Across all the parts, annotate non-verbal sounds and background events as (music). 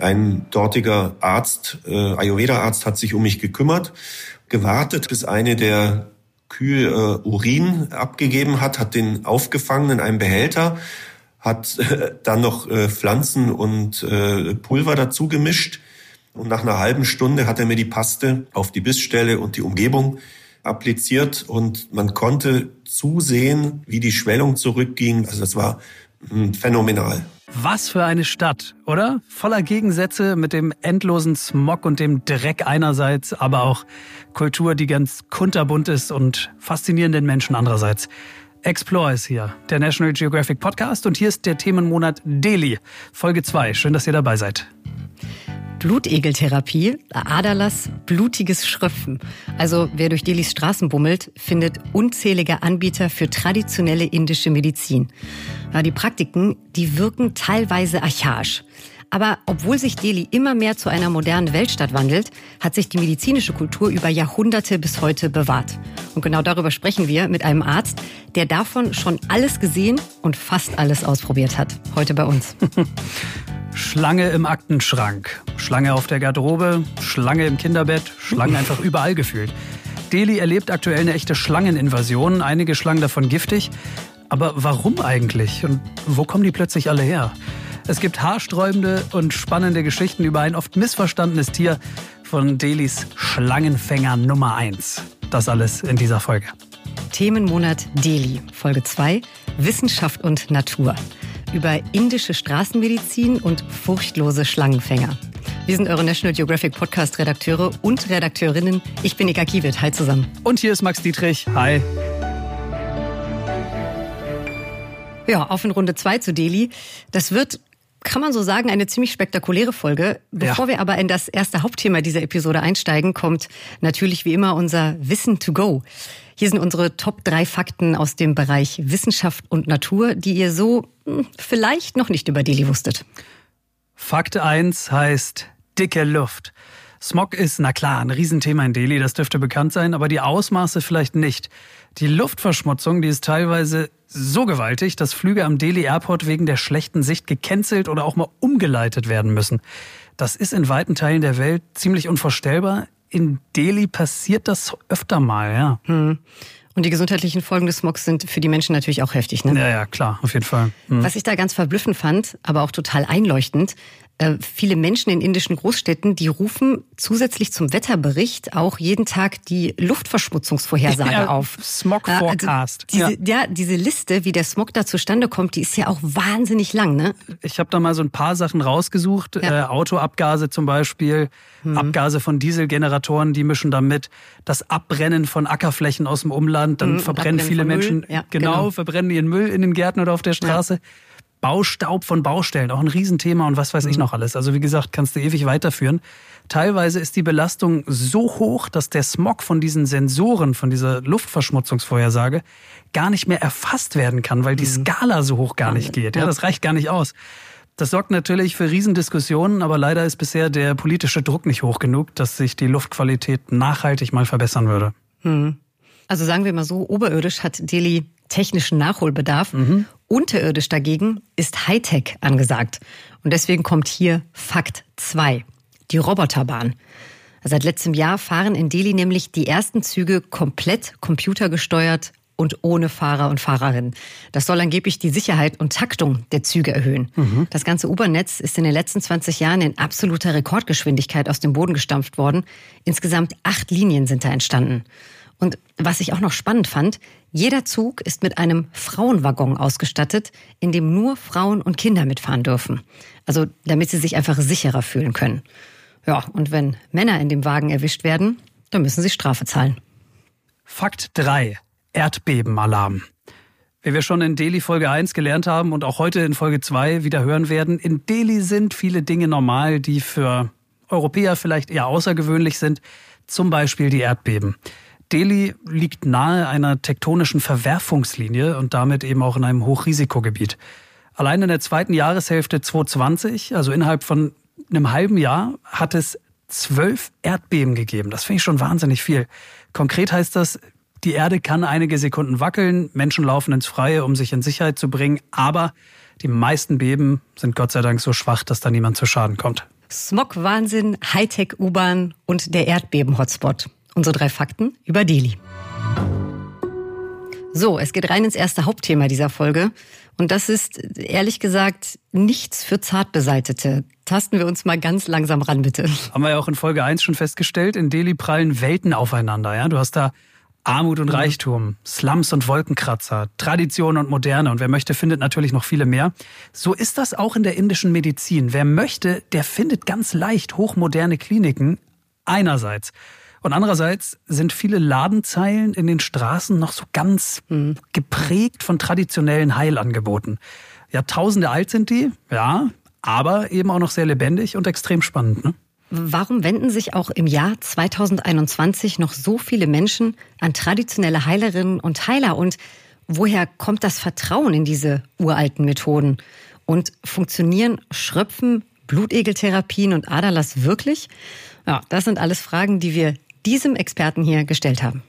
Ein dortiger Arzt, äh, Ayurveda-Arzt, hat sich um mich gekümmert, gewartet, bis eine der Kühe äh, Urin abgegeben hat, hat den aufgefangen in einem Behälter, hat äh, (laughs) dann noch äh, Pflanzen und äh, Pulver dazu gemischt. Und nach einer halben Stunde hat er mir die Paste auf die Bissstelle und die Umgebung appliziert und man konnte zusehen, wie die Schwellung zurückging. Also das war hm, phänomenal. Was für eine Stadt, oder? Voller Gegensätze mit dem endlosen Smog und dem Dreck einerseits, aber auch Kultur, die ganz kunterbunt ist und faszinierenden Menschen andererseits. Explore ist hier, der National Geographic Podcast und hier ist der Themenmonat Delhi, Folge 2. Schön, dass ihr dabei seid. Blutegeltherapie, Aderlass, blutiges Schröpfen. Also wer durch Delis Straßen bummelt, findet unzählige Anbieter für traditionelle indische Medizin. Ja, die Praktiken, die wirken teilweise archaisch. Aber obwohl sich Delhi immer mehr zu einer modernen Weltstadt wandelt, hat sich die medizinische Kultur über Jahrhunderte bis heute bewahrt. Und genau darüber sprechen wir mit einem Arzt, der davon schon alles gesehen und fast alles ausprobiert hat. Heute bei uns. (laughs) Schlange im Aktenschrank, Schlange auf der Garderobe, Schlange im Kinderbett, Schlangen (laughs) einfach überall gefühlt. Delhi erlebt aktuell eine echte Schlangeninvasion, einige Schlangen davon giftig. Aber warum eigentlich? Und wo kommen die plötzlich alle her? Es gibt haarsträubende und spannende Geschichten über ein oft missverstandenes Tier von Delis Schlangenfänger Nummer 1. Das alles in dieser Folge. Themenmonat Delhi, Folge 2, Wissenschaft und Natur über indische Straßenmedizin und furchtlose Schlangenfänger. Wir sind eure National Geographic Podcast Redakteure und Redakteurinnen. Ich bin Ika Kiewit. Hi zusammen. Und hier ist Max Dietrich. Hi. Ja, auf in Runde 2 zu Delhi. Das wird kann man so sagen, eine ziemlich spektakuläre Folge. Bevor ja. wir aber in das erste Hauptthema dieser Episode einsteigen, kommt natürlich wie immer unser Wissen to go. Hier sind unsere Top 3 Fakten aus dem Bereich Wissenschaft und Natur, die ihr so hm, vielleicht noch nicht über Delhi wusstet. Fakt 1 heißt dicke Luft. Smog ist, na klar, ein Riesenthema in Delhi, das dürfte bekannt sein, aber die Ausmaße vielleicht nicht. Die Luftverschmutzung, die ist teilweise so gewaltig, dass Flüge am Delhi Airport wegen der schlechten Sicht gecancelt oder auch mal umgeleitet werden müssen. Das ist in weiten Teilen der Welt ziemlich unvorstellbar in Delhi passiert das öfter mal, ja. Hm. Und die gesundheitlichen Folgen des Smogs sind für die Menschen natürlich auch heftig, ne? Ja, ja, klar, auf jeden Fall. Hm. Was ich da ganz verblüffend fand, aber auch total einleuchtend, viele Menschen in indischen Großstädten, die rufen zusätzlich zum Wetterbericht auch jeden Tag die Luftverschmutzungsvorhersage ja, auf. Smog Forecast. Also diese, ja. ja. diese Liste, wie der Smog da zustande kommt, die ist ja auch wahnsinnig lang, ne? Ich habe da mal so ein paar Sachen rausgesucht. Ja. Äh, Autoabgase zum Beispiel, hm. Abgase von Dieselgeneratoren, die mischen da mit. Das Abbrennen von Ackerflächen aus dem Umland, dann hm, verbrennen viele Menschen, genau, genau, verbrennen ihren Müll in den Gärten oder auf der Straße. Baustaub von Baustellen, auch ein Riesenthema und was weiß ich mhm. noch alles. Also wie gesagt, kannst du ewig weiterführen. Teilweise ist die Belastung so hoch, dass der Smog von diesen Sensoren, von dieser Luftverschmutzungsvorhersage gar nicht mehr erfasst werden kann, weil die mhm. Skala so hoch gar nicht geht. Ja, das reicht gar nicht aus. Das sorgt natürlich für Riesendiskussionen, aber leider ist bisher der politische Druck nicht hoch genug, dass sich die Luftqualität nachhaltig mal verbessern würde. Mhm. Also sagen wir mal so, oberirdisch hat Delhi technischen Nachholbedarf. Mhm. Unterirdisch dagegen ist Hightech angesagt. Und deswegen kommt hier Fakt 2, die Roboterbahn. Seit letztem Jahr fahren in Delhi nämlich die ersten Züge komplett computergesteuert und ohne Fahrer und Fahrerin. Das soll angeblich die Sicherheit und Taktung der Züge erhöhen. Mhm. Das ganze U-Bahn-Netz ist in den letzten 20 Jahren in absoluter Rekordgeschwindigkeit aus dem Boden gestampft worden. Insgesamt acht Linien sind da entstanden. Und was ich auch noch spannend fand, jeder Zug ist mit einem Frauenwaggon ausgestattet, in dem nur Frauen und Kinder mitfahren dürfen. Also damit sie sich einfach sicherer fühlen können. Ja, und wenn Männer in dem Wagen erwischt werden, dann müssen sie Strafe zahlen. Fakt 3. Erdbebenalarm. Wie wir schon in Delhi Folge 1 gelernt haben und auch heute in Folge 2 wieder hören werden, in Delhi sind viele Dinge normal, die für Europäer vielleicht eher außergewöhnlich sind. Zum Beispiel die Erdbeben. Delhi liegt nahe einer tektonischen Verwerfungslinie und damit eben auch in einem Hochrisikogebiet. Allein in der zweiten Jahreshälfte 2020, also innerhalb von einem halben Jahr, hat es zwölf Erdbeben gegeben. Das finde ich schon wahnsinnig viel. Konkret heißt das, die Erde kann einige Sekunden wackeln, Menschen laufen ins Freie, um sich in Sicherheit zu bringen, aber die meisten Beben sind Gott sei Dank so schwach, dass da niemand zu Schaden kommt. Smog-Wahnsinn, Hightech-U-Bahn und der Erdbeben-Hotspot. Unsere drei Fakten über Delhi. So, es geht rein ins erste Hauptthema dieser Folge. Und das ist, ehrlich gesagt, nichts für Zartbeseitete. Tasten wir uns mal ganz langsam ran, bitte. Haben wir ja auch in Folge 1 schon festgestellt, in Delhi prallen Welten aufeinander. Ja? Du hast da Armut und mhm. Reichtum, Slums und Wolkenkratzer, Tradition und Moderne und wer möchte, findet natürlich noch viele mehr. So ist das auch in der indischen Medizin. Wer möchte, der findet ganz leicht hochmoderne Kliniken einerseits. Und andererseits sind viele Ladenzeilen in den Straßen noch so ganz mhm. geprägt von traditionellen Heilangeboten. Jahrtausende alt sind die, ja, aber eben auch noch sehr lebendig und extrem spannend. Ne? Warum wenden sich auch im Jahr 2021 noch so viele Menschen an traditionelle Heilerinnen und Heiler? Und woher kommt das Vertrauen in diese uralten Methoden? Und funktionieren Schröpfen, Blutegeltherapien und Aderlass wirklich? Ja, das sind alles Fragen, die wir diesem Experten hier gestellt haben.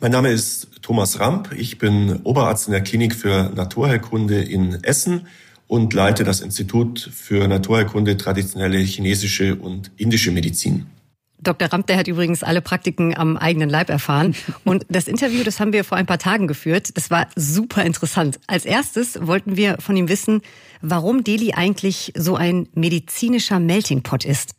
Mein Name ist Thomas Ramp. Ich bin Oberarzt in der Klinik für Naturheilkunde in Essen und leite das Institut für Naturheilkunde, traditionelle chinesische und indische Medizin. Dr. Ramp, der hat übrigens alle Praktiken am eigenen Leib erfahren. (laughs) Und das Interview, das haben wir vor ein paar Tagen geführt. Das war super interessant. Als erstes wollten wir von ihm wissen, warum Delhi eigentlich so ein medizinischer Melting Pot ist.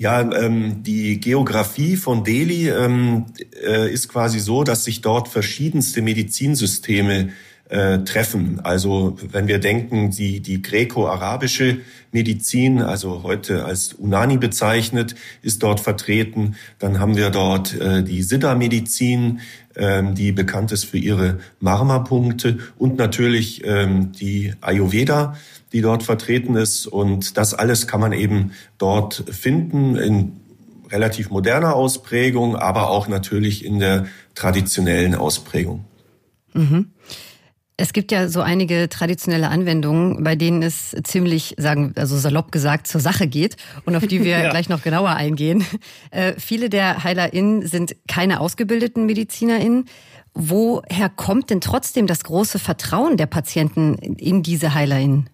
Ja, ähm, die Geografie von Delhi ähm, äh, ist quasi so, dass sich dort verschiedenste Medizinsysteme äh, treffen. Also wenn wir denken, die, die greco-arabische Medizin, also heute als Unani bezeichnet, ist dort vertreten. Dann haben wir dort äh, die Siddha-Medizin, ähm, die bekannt ist für ihre Marmorpunkte und natürlich ähm, die Ayurveda, die dort vertreten ist. Und das alles kann man eben dort finden in relativ moderner Ausprägung, aber auch natürlich in der traditionellen Ausprägung. Mhm. Es gibt ja so einige traditionelle Anwendungen, bei denen es ziemlich, sagen, also salopp gesagt, zur Sache geht und auf die wir (laughs) ja. gleich noch genauer eingehen. Äh, viele der HeilerInnen sind keine ausgebildeten MedizinerInnen. Woher kommt denn trotzdem das große Vertrauen der Patienten in diese HeilerInnen?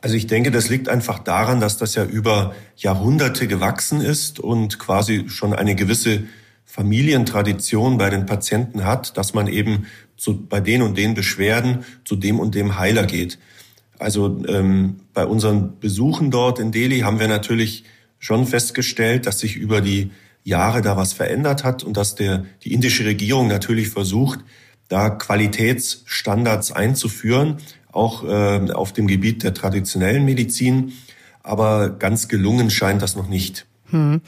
Also ich denke, das liegt einfach daran, dass das ja über Jahrhunderte gewachsen ist und quasi schon eine gewisse Familientradition bei den Patienten hat, dass man eben zu, bei den und den Beschwerden zu dem und dem Heiler geht. Also ähm, bei unseren Besuchen dort in Delhi haben wir natürlich schon festgestellt, dass sich über die Jahre da was verändert hat und dass der, die indische Regierung natürlich versucht, da Qualitätsstandards einzuführen, auch äh, auf dem Gebiet der traditionellen Medizin. Aber ganz gelungen scheint das noch nicht. Hm.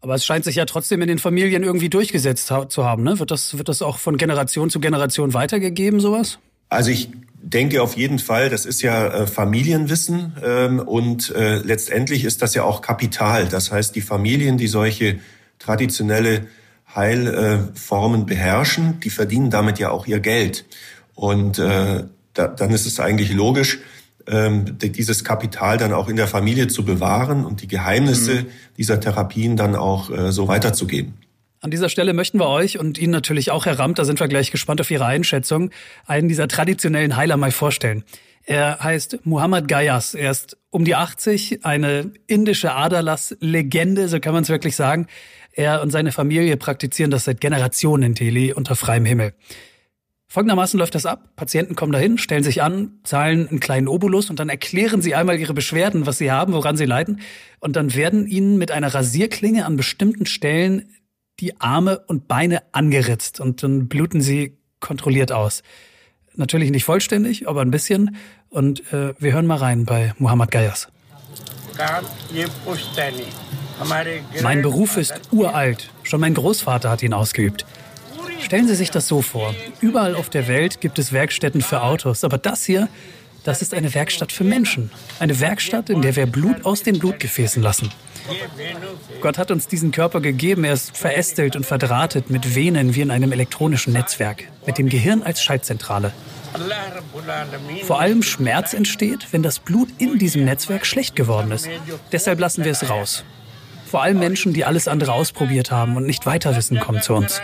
Aber es scheint sich ja trotzdem in den Familien irgendwie durchgesetzt zu haben. Ne? Wird, das, wird das auch von Generation zu Generation weitergegeben, sowas? Also ich denke auf jeden Fall, das ist ja äh, Familienwissen ähm, und äh, letztendlich ist das ja auch Kapital. Das heißt, die Familien, die solche traditionelle Heilformen beherrschen, die verdienen damit ja auch ihr Geld. Und äh, da, dann ist es eigentlich logisch, ähm, dieses Kapital dann auch in der Familie zu bewahren und die Geheimnisse mhm. dieser Therapien dann auch äh, so weiterzugeben. An dieser Stelle möchten wir euch und Ihnen natürlich auch, Herr Ramt, da sind wir gleich gespannt auf Ihre Einschätzung, einen dieser traditionellen Heiler mal vorstellen. Er heißt Muhammad Gayas. Er ist um die 80, eine indische Aderlass-Legende, so kann man es wirklich sagen. Er und seine Familie praktizieren das seit Generationen in Delhi unter freiem Himmel. Folgendermaßen läuft das ab. Patienten kommen dahin, stellen sich an, zahlen einen kleinen Obolus und dann erklären sie einmal ihre Beschwerden, was sie haben, woran sie leiden. Und dann werden ihnen mit einer Rasierklinge an bestimmten Stellen die Arme und Beine angeritzt und dann bluten sie kontrolliert aus. Natürlich nicht vollständig, aber ein bisschen. Und äh, wir hören mal rein bei Muhammad Gayas. Mein Beruf ist uralt. Schon mein Großvater hat ihn ausgeübt. Stellen Sie sich das so vor. Überall auf der Welt gibt es Werkstätten für Autos, aber das hier, das ist eine Werkstatt für Menschen. Eine Werkstatt, in der wir Blut aus den Blutgefäßen lassen. Gott hat uns diesen Körper gegeben. Er ist verästelt und verdrahtet mit Venen wie in einem elektronischen Netzwerk, mit dem Gehirn als Schaltzentrale. Vor allem Schmerz entsteht, wenn das Blut in diesem Netzwerk schlecht geworden ist. Deshalb lassen wir es raus. Vor allem Menschen, die alles andere ausprobiert haben und nicht weiter wissen, kommen zu uns.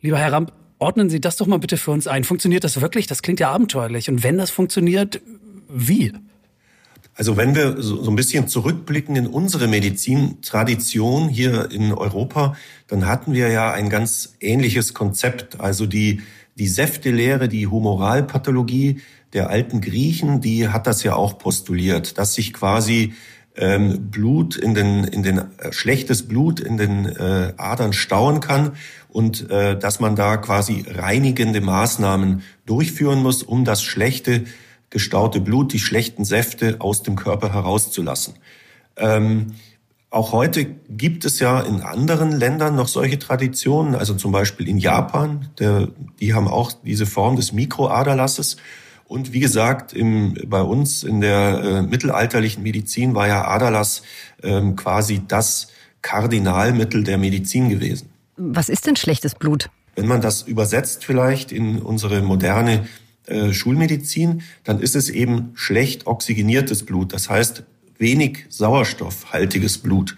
Lieber Herr Ramp, ordnen Sie das doch mal bitte für uns ein. Funktioniert das wirklich? Das klingt ja abenteuerlich. Und wenn das funktioniert, wie? Also wenn wir so ein bisschen zurückblicken in unsere Medizintradition hier in Europa, dann hatten wir ja ein ganz ähnliches Konzept. Also die, die Säftelehre, die Humoralpathologie der alten Griechen, die hat das ja auch postuliert, dass sich quasi ähm, Blut in den, in den äh, schlechtes Blut in den äh, Adern stauen kann und äh, dass man da quasi reinigende Maßnahmen durchführen muss, um das schlechte gestaute Blut, die schlechten Säfte aus dem Körper herauszulassen. Ähm, auch heute gibt es ja in anderen Ländern noch solche Traditionen, also zum Beispiel in Japan, der, die haben auch diese Form des Mikroaderlasses. Und wie gesagt, im, bei uns in der äh, mittelalterlichen Medizin war ja Aderlass ähm, quasi das Kardinalmittel der Medizin gewesen. Was ist denn schlechtes Blut? Wenn man das übersetzt vielleicht in unsere moderne äh, Schulmedizin, dann ist es eben schlecht oxygeniertes Blut, das heißt wenig sauerstoffhaltiges Blut.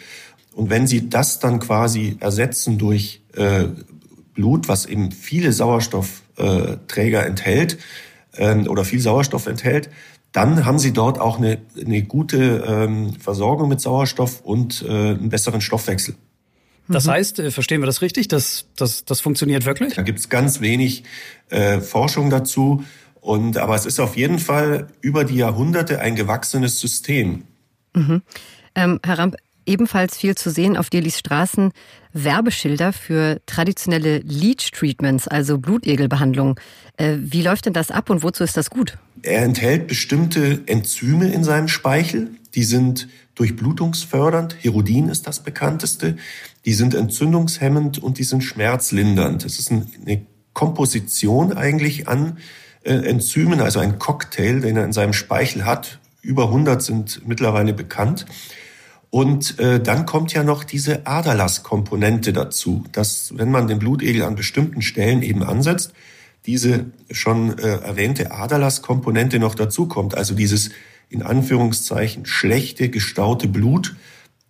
Und wenn Sie das dann quasi ersetzen durch äh, Blut, was eben viele Sauerstoffträger enthält äh, oder viel Sauerstoff enthält, dann haben Sie dort auch eine, eine gute ähm, Versorgung mit Sauerstoff und äh, einen besseren Stoffwechsel. Das mhm. heißt, äh, verstehen wir das richtig? Das, das, das funktioniert wirklich? Da gibt es ganz wenig äh, Forschung dazu. Und, aber es ist auf jeden Fall über die Jahrhunderte ein gewachsenes System. Mhm. Ähm, Herr Ramp, ebenfalls viel zu sehen auf Delis Straßen Werbeschilder für traditionelle Leech-Treatments, also Blutegelbehandlung. Äh, wie läuft denn das ab und wozu ist das gut? Er enthält bestimmte Enzyme in seinem Speichel. Die sind durchblutungsfördernd. Herodin ist das bekannteste. Die sind entzündungshemmend und die sind schmerzlindernd. Das ist eine Komposition eigentlich an äh, Enzymen, also ein Cocktail, den er in seinem Speichel hat. Über 100 sind mittlerweile bekannt. Und äh, dann kommt ja noch diese Aderlasskomponente dazu, dass wenn man den Blutegel an bestimmten Stellen eben ansetzt, diese schon äh, erwähnte Aderlasskomponente noch dazukommt, also dieses in Anführungszeichen schlechte, gestaute Blut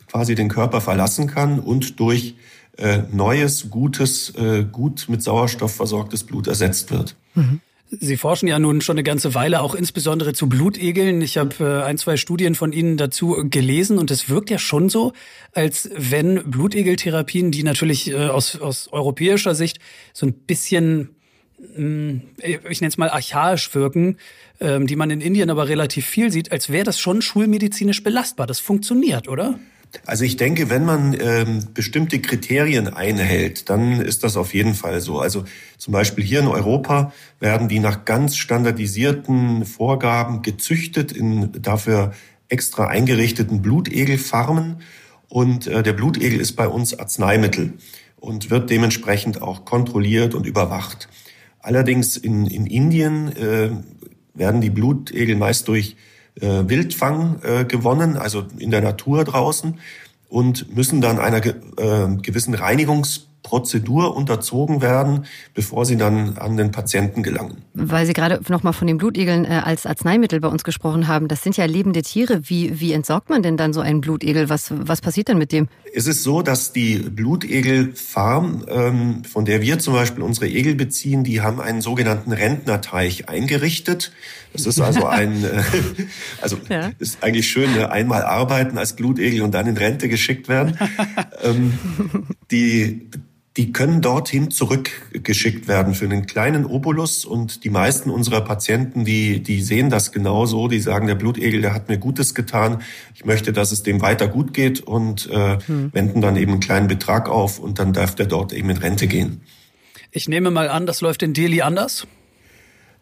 quasi den Körper verlassen kann und durch äh, neues, gutes, äh, gut mit Sauerstoff versorgtes Blut ersetzt wird. Mhm. Sie forschen ja nun schon eine ganze Weile auch insbesondere zu Blutegeln. Ich habe äh, ein, zwei Studien von Ihnen dazu gelesen und es wirkt ja schon so, als wenn Blutegeltherapien, die natürlich äh, aus, aus europäischer Sicht so ein bisschen, mm, ich nenne es mal archaisch wirken, ähm, die man in Indien aber relativ viel sieht, als wäre das schon schulmedizinisch belastbar. Das funktioniert, oder? Also ich denke, wenn man ähm, bestimmte Kriterien einhält, dann ist das auf jeden Fall so. Also zum Beispiel hier in Europa werden die nach ganz standardisierten Vorgaben gezüchtet in dafür extra eingerichteten Blutegelfarmen. Und äh, der Blutegel ist bei uns Arzneimittel und wird dementsprechend auch kontrolliert und überwacht. Allerdings in, in Indien äh, werden die Blutegel meist durch äh, Wildfang äh, gewonnen, also in der Natur draußen und müssen dann einer ge äh, gewissen Reinigungs Prozedur unterzogen werden, bevor sie dann an den Patienten gelangen. Weil Sie gerade noch mal von den Blutegeln äh, als Arzneimittel bei uns gesprochen haben. Das sind ja lebende Tiere. Wie, wie entsorgt man denn dann so einen Blutegel? Was, was passiert denn mit dem? Es ist so, dass die Blutegelfarm, ähm, von der wir zum Beispiel unsere Egel beziehen, die haben einen sogenannten Rentnerteich eingerichtet. Das ist also ein, äh, (laughs) also ja. ist eigentlich schön, ne? einmal arbeiten als Blutegel und dann in Rente geschickt werden. (laughs) ähm, die die können dorthin zurückgeschickt werden für einen kleinen Obolus. Und die meisten unserer Patienten, die, die sehen das genauso. Die sagen, der Blutegel, der hat mir Gutes getan. Ich möchte, dass es dem weiter gut geht und äh, hm. wenden dann eben einen kleinen Betrag auf und dann darf der dort eben in Rente gehen. Ich nehme mal an, das läuft in Delhi anders?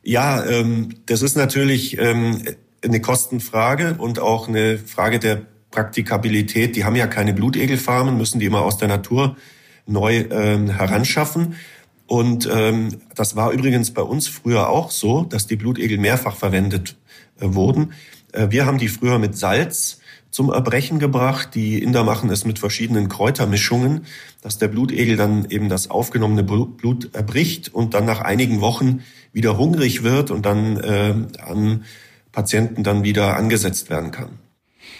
Ja, ähm, das ist natürlich ähm, eine Kostenfrage und auch eine Frage der Praktikabilität. Die haben ja keine Blutegelfarmen, müssen die immer aus der Natur neu ähm, heranschaffen. Und ähm, das war übrigens bei uns früher auch so, dass die Blutegel mehrfach verwendet äh, wurden. Äh, wir haben die früher mit Salz zum Erbrechen gebracht. Die Inder machen es mit verschiedenen Kräutermischungen, dass der Blutegel dann eben das aufgenommene Blut erbricht und dann nach einigen Wochen wieder hungrig wird und dann äh, an Patienten dann wieder angesetzt werden kann.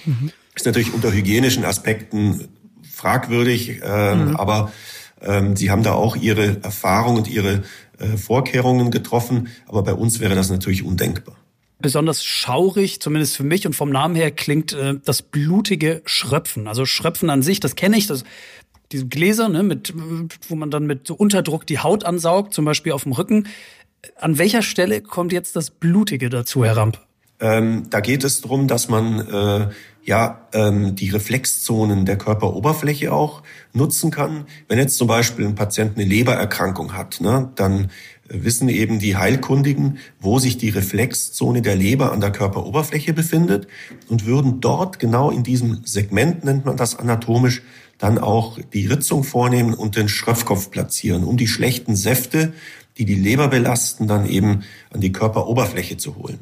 Mhm. Ist natürlich unter hygienischen Aspekten fragwürdig, äh, mhm. aber ähm, sie haben da auch ihre Erfahrungen und ihre äh, Vorkehrungen getroffen. Aber bei uns wäre das natürlich undenkbar. besonders schaurig, zumindest für mich und vom Namen her klingt äh, das blutige Schröpfen. Also Schröpfen an sich, das kenne ich, das diese Gläser, ne, mit, wo man dann mit Unterdruck die Haut ansaugt, zum Beispiel auf dem Rücken. An welcher Stelle kommt jetzt das Blutige dazu, Herr Ramp? Ähm, da geht es darum, dass man äh, ja ähm, die Reflexzonen der Körperoberfläche auch nutzen kann. Wenn jetzt zum Beispiel ein Patient eine Lebererkrankung hat, ne, dann wissen eben die Heilkundigen, wo sich die Reflexzone der Leber an der Körperoberfläche befindet und würden dort genau in diesem Segment, nennt man das anatomisch, dann auch die Ritzung vornehmen und den Schröpfkopf platzieren, um die schlechten Säfte, die die Leber belasten, dann eben an die Körperoberfläche zu holen.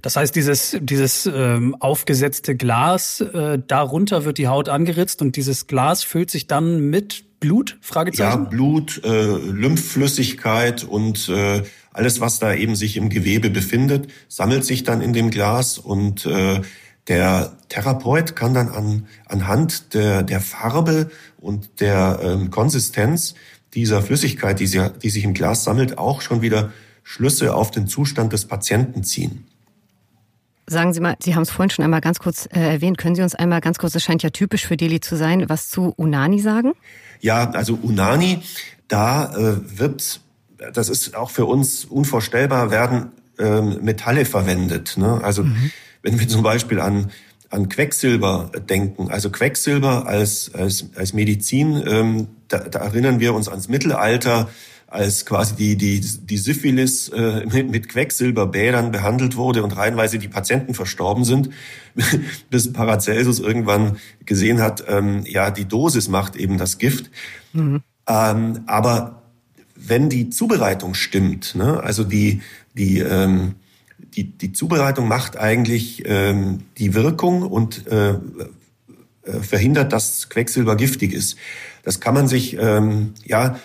Das heißt, dieses, dieses ähm, aufgesetzte Glas, äh, darunter wird die Haut angeritzt und dieses Glas füllt sich dann mit Blut? Ja, Blut, äh, Lymphflüssigkeit und äh, alles, was da eben sich im Gewebe befindet, sammelt sich dann in dem Glas und äh, der Therapeut kann dann an, anhand der, der Farbe und der ähm, Konsistenz dieser Flüssigkeit, die, sie, die sich im Glas sammelt, auch schon wieder Schlüsse auf den Zustand des Patienten ziehen. Sagen Sie mal, Sie haben es vorhin schon einmal ganz kurz äh, erwähnt. Können Sie uns einmal ganz kurz, das scheint ja typisch für Delhi zu sein, was zu Unani sagen? Ja, also Unani, da äh, wird, das ist auch für uns unvorstellbar, werden ähm, Metalle verwendet. Ne? Also mhm. wenn wir zum Beispiel an an Quecksilber denken. Also Quecksilber als, als, als Medizin, ähm, da, da erinnern wir uns ans Mittelalter, als quasi die, die, die Syphilis äh, mit, mit Quecksilberbädern behandelt wurde und reihenweise die Patienten verstorben sind, (laughs) bis Paracelsus irgendwann gesehen hat, ähm, ja, die Dosis macht eben das Gift. Mhm. Ähm, aber wenn die Zubereitung stimmt, ne, also die, die, ähm, die, die Zubereitung macht eigentlich ähm, die Wirkung und äh, äh, verhindert, dass Quecksilber giftig ist. Das kann man sich, ähm, ja,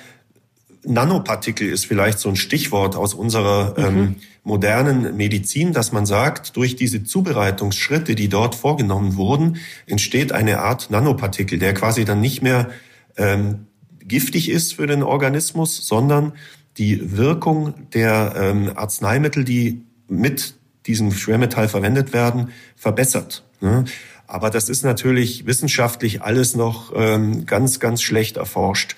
Nanopartikel ist vielleicht so ein Stichwort aus unserer mhm. ähm, modernen Medizin, dass man sagt, durch diese Zubereitungsschritte, die dort vorgenommen wurden, entsteht eine Art Nanopartikel, der quasi dann nicht mehr ähm, giftig ist für den Organismus, sondern die Wirkung der ähm, Arzneimittel, die mit diesem Schwermetall verwendet werden, verbessert. Ne? Aber das ist natürlich wissenschaftlich alles noch ähm, ganz, ganz schlecht erforscht.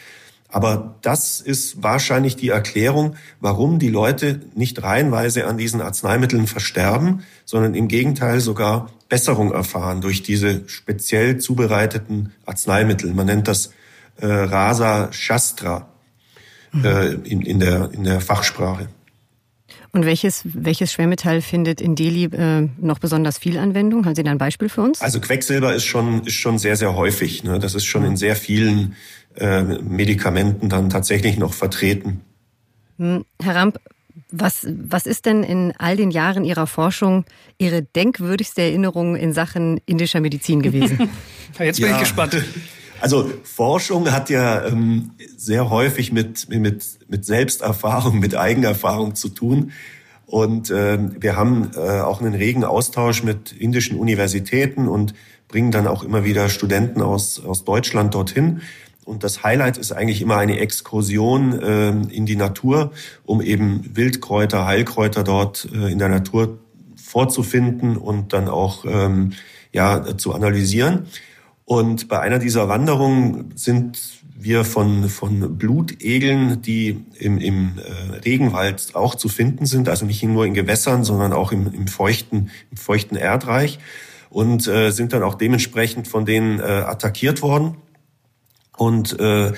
Aber das ist wahrscheinlich die Erklärung, warum die Leute nicht reihenweise an diesen Arzneimitteln versterben, sondern im Gegenteil sogar Besserung erfahren durch diese speziell zubereiteten Arzneimittel. Man nennt das äh, Rasa Shastra äh, in, in, der, in der Fachsprache. Und welches, welches Schwermetall findet in Delhi äh, noch besonders viel Anwendung? Haben Sie da ein Beispiel für uns? Also Quecksilber ist schon, ist schon sehr, sehr häufig. Ne? Das ist schon in sehr vielen äh, Medikamenten dann tatsächlich noch vertreten. Hm, Herr Ramp, was, was ist denn in all den Jahren Ihrer Forschung Ihre denkwürdigste Erinnerung in Sachen indischer Medizin gewesen? (laughs) Jetzt bin ja. ich gespannt. Also Forschung hat ja ähm, sehr häufig mit, mit, mit Selbsterfahrung, mit Eigenerfahrung zu tun. Und äh, wir haben äh, auch einen regen Austausch mit indischen Universitäten und bringen dann auch immer wieder Studenten aus, aus Deutschland dorthin. Und das Highlight ist eigentlich immer eine Exkursion äh, in die Natur, um eben Wildkräuter, Heilkräuter dort äh, in der Natur vorzufinden und dann auch ähm, ja, zu analysieren. Und bei einer dieser Wanderungen sind wir von, von Blutegeln, die im, im äh, Regenwald auch zu finden sind, also nicht nur in Gewässern, sondern auch im, im, feuchten, im feuchten Erdreich und äh, sind dann auch dementsprechend von denen äh, attackiert worden. Und äh,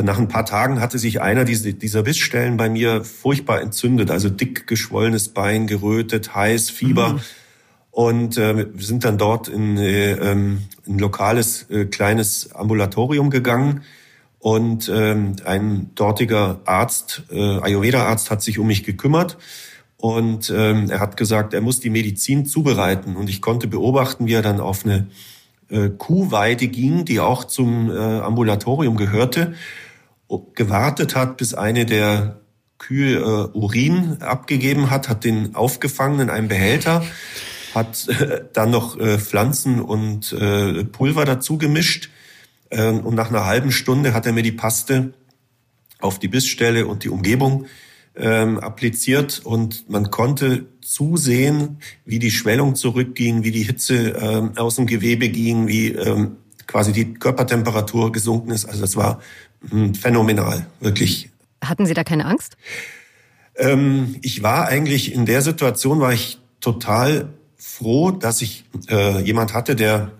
nach ein paar Tagen hatte sich einer dieser, Bissstellen bei mir furchtbar entzündet, also dick geschwollenes Bein, gerötet, heiß, Fieber. Mhm. Und äh, wir sind dann dort in äh, ähm, ein lokales äh, kleines Ambulatorium gegangen. Und ähm, ein dortiger Arzt, äh, Ayurveda-Arzt, hat sich um mich gekümmert. Und ähm, er hat gesagt, er muss die Medizin zubereiten. Und ich konnte beobachten, wie er dann auf eine äh, Kuhweide ging, die auch zum äh, Ambulatorium gehörte, gewartet hat, bis eine der Kühe äh, Urin abgegeben hat, hat den aufgefangen in einem Behälter hat äh, dann noch äh, Pflanzen und äh, Pulver dazu gemischt. und nach einer halben Stunde hat er mir die Paste auf die Bissstelle und die Umgebung ähm, appliziert und man konnte zusehen, wie die Schwellung zurückging, wie die Hitze ähm, aus dem Gewebe ging, wie ähm, quasi die Körpertemperatur gesunken ist. Also das war mh, phänomenal, wirklich. Hatten Sie da keine Angst? Ähm, ich war eigentlich in der Situation, war ich total froh, dass ich äh, jemand hatte, der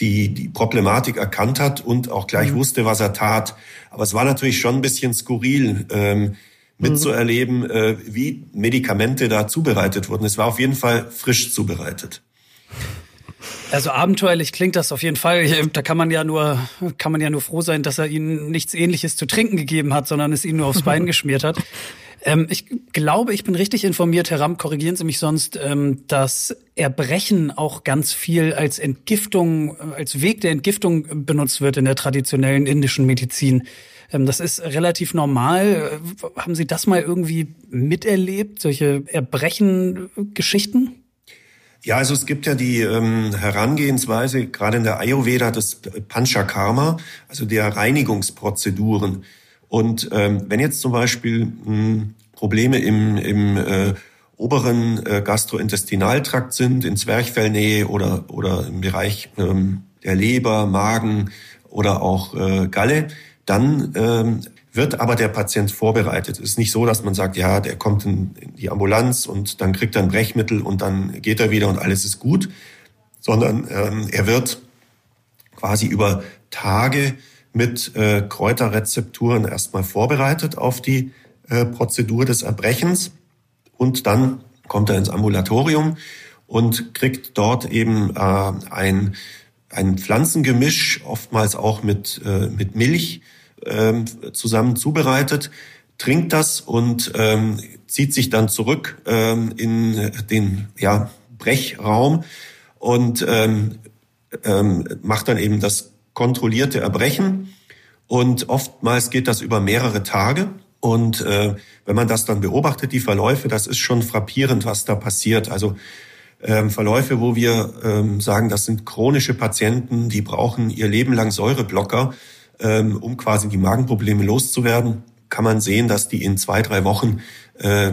die, die Problematik erkannt hat und auch gleich mhm. wusste, was er tat. Aber es war natürlich schon ein bisschen skurril, ähm, mitzuerleben, mhm. äh, wie Medikamente da zubereitet wurden. Es war auf jeden Fall frisch zubereitet. Also abenteuerlich klingt das auf jeden Fall. Da kann man ja nur, kann man ja nur froh sein, dass er ihnen nichts ähnliches zu trinken gegeben hat, sondern es ihnen nur aufs Bein (laughs) geschmiert hat. Ähm, ich glaube, ich bin richtig informiert, Herr Ramm, korrigieren Sie mich sonst, ähm, dass Erbrechen auch ganz viel als Entgiftung, als Weg der Entgiftung benutzt wird in der traditionellen indischen Medizin. Ähm, das ist relativ normal. Haben Sie das mal irgendwie miterlebt, solche Erbrechen-Geschichten? Ja, also es gibt ja die ähm, Herangehensweise, gerade in der Ayurveda, des Panchakarma, also der Reinigungsprozeduren. Und ähm, wenn jetzt zum Beispiel mh, hm, Probleme im, im äh, oberen äh, Gastrointestinaltrakt sind, in Zwerchfellnähe oder, oder im Bereich ähm, der Leber, Magen oder auch äh, Galle, dann ähm, wird aber der Patient vorbereitet. Es ist nicht so, dass man sagt, ja, der kommt in, die Ambulanz und dann kriegt er ein Brechmittel und dann geht er wieder und alles ist gut, sondern ähm, er wird quasi über Tage mit äh, Kräuterrezepturen erstmal vorbereitet auf die äh, Prozedur des Erbrechens. Und dann kommt er ins Ambulatorium und kriegt dort eben äh, ein, ein Pflanzengemisch, oftmals auch mit, äh, mit Milch, ähm, zusammen zubereitet, trinkt das und ähm, zieht sich dann zurück ähm, in den ja, Brechraum und ähm, ähm, macht dann eben das kontrollierte Erbrechen. Und oftmals geht das über mehrere Tage. Und äh, wenn man das dann beobachtet, die Verläufe, das ist schon frappierend, was da passiert. Also ähm, Verläufe, wo wir ähm, sagen, das sind chronische Patienten, die brauchen ihr Leben lang Säureblocker ähm, um quasi die Magenprobleme loszuwerden, kann man sehen, dass die in zwei, drei Wochen äh,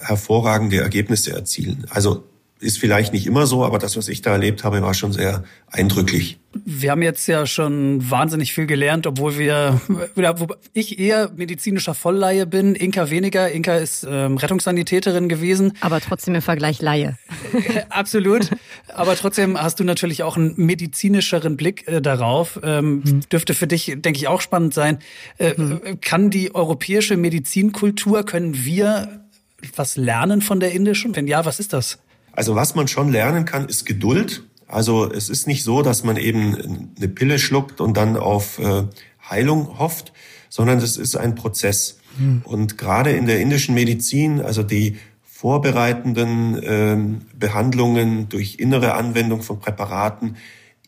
hervorragende Ergebnisse erzielen. Also ist vielleicht nicht immer so, aber das, was ich da erlebt habe, war schon sehr eindrücklich. Wir haben jetzt ja schon wahnsinnig viel gelernt, obwohl wir, (laughs) ich eher medizinischer Vollleihe bin, Inka weniger. Inka ist ähm, Rettungssanitäterin gewesen. Aber trotzdem im Vergleich Laie. (laughs) Absolut. Aber trotzdem hast du natürlich auch einen medizinischeren Blick äh, darauf. Ähm, hm. Dürfte für dich, denke ich, auch spannend sein. Äh, hm. Kann die europäische Medizinkultur, können wir was lernen von der indischen? Wenn ja, was ist das? Also was man schon lernen kann, ist Geduld. Also es ist nicht so, dass man eben eine Pille schluckt und dann auf äh, Heilung hofft, sondern es ist ein Prozess. Mhm. Und gerade in der indischen Medizin, also die vorbereitenden ähm, Behandlungen durch innere Anwendung von Präparaten,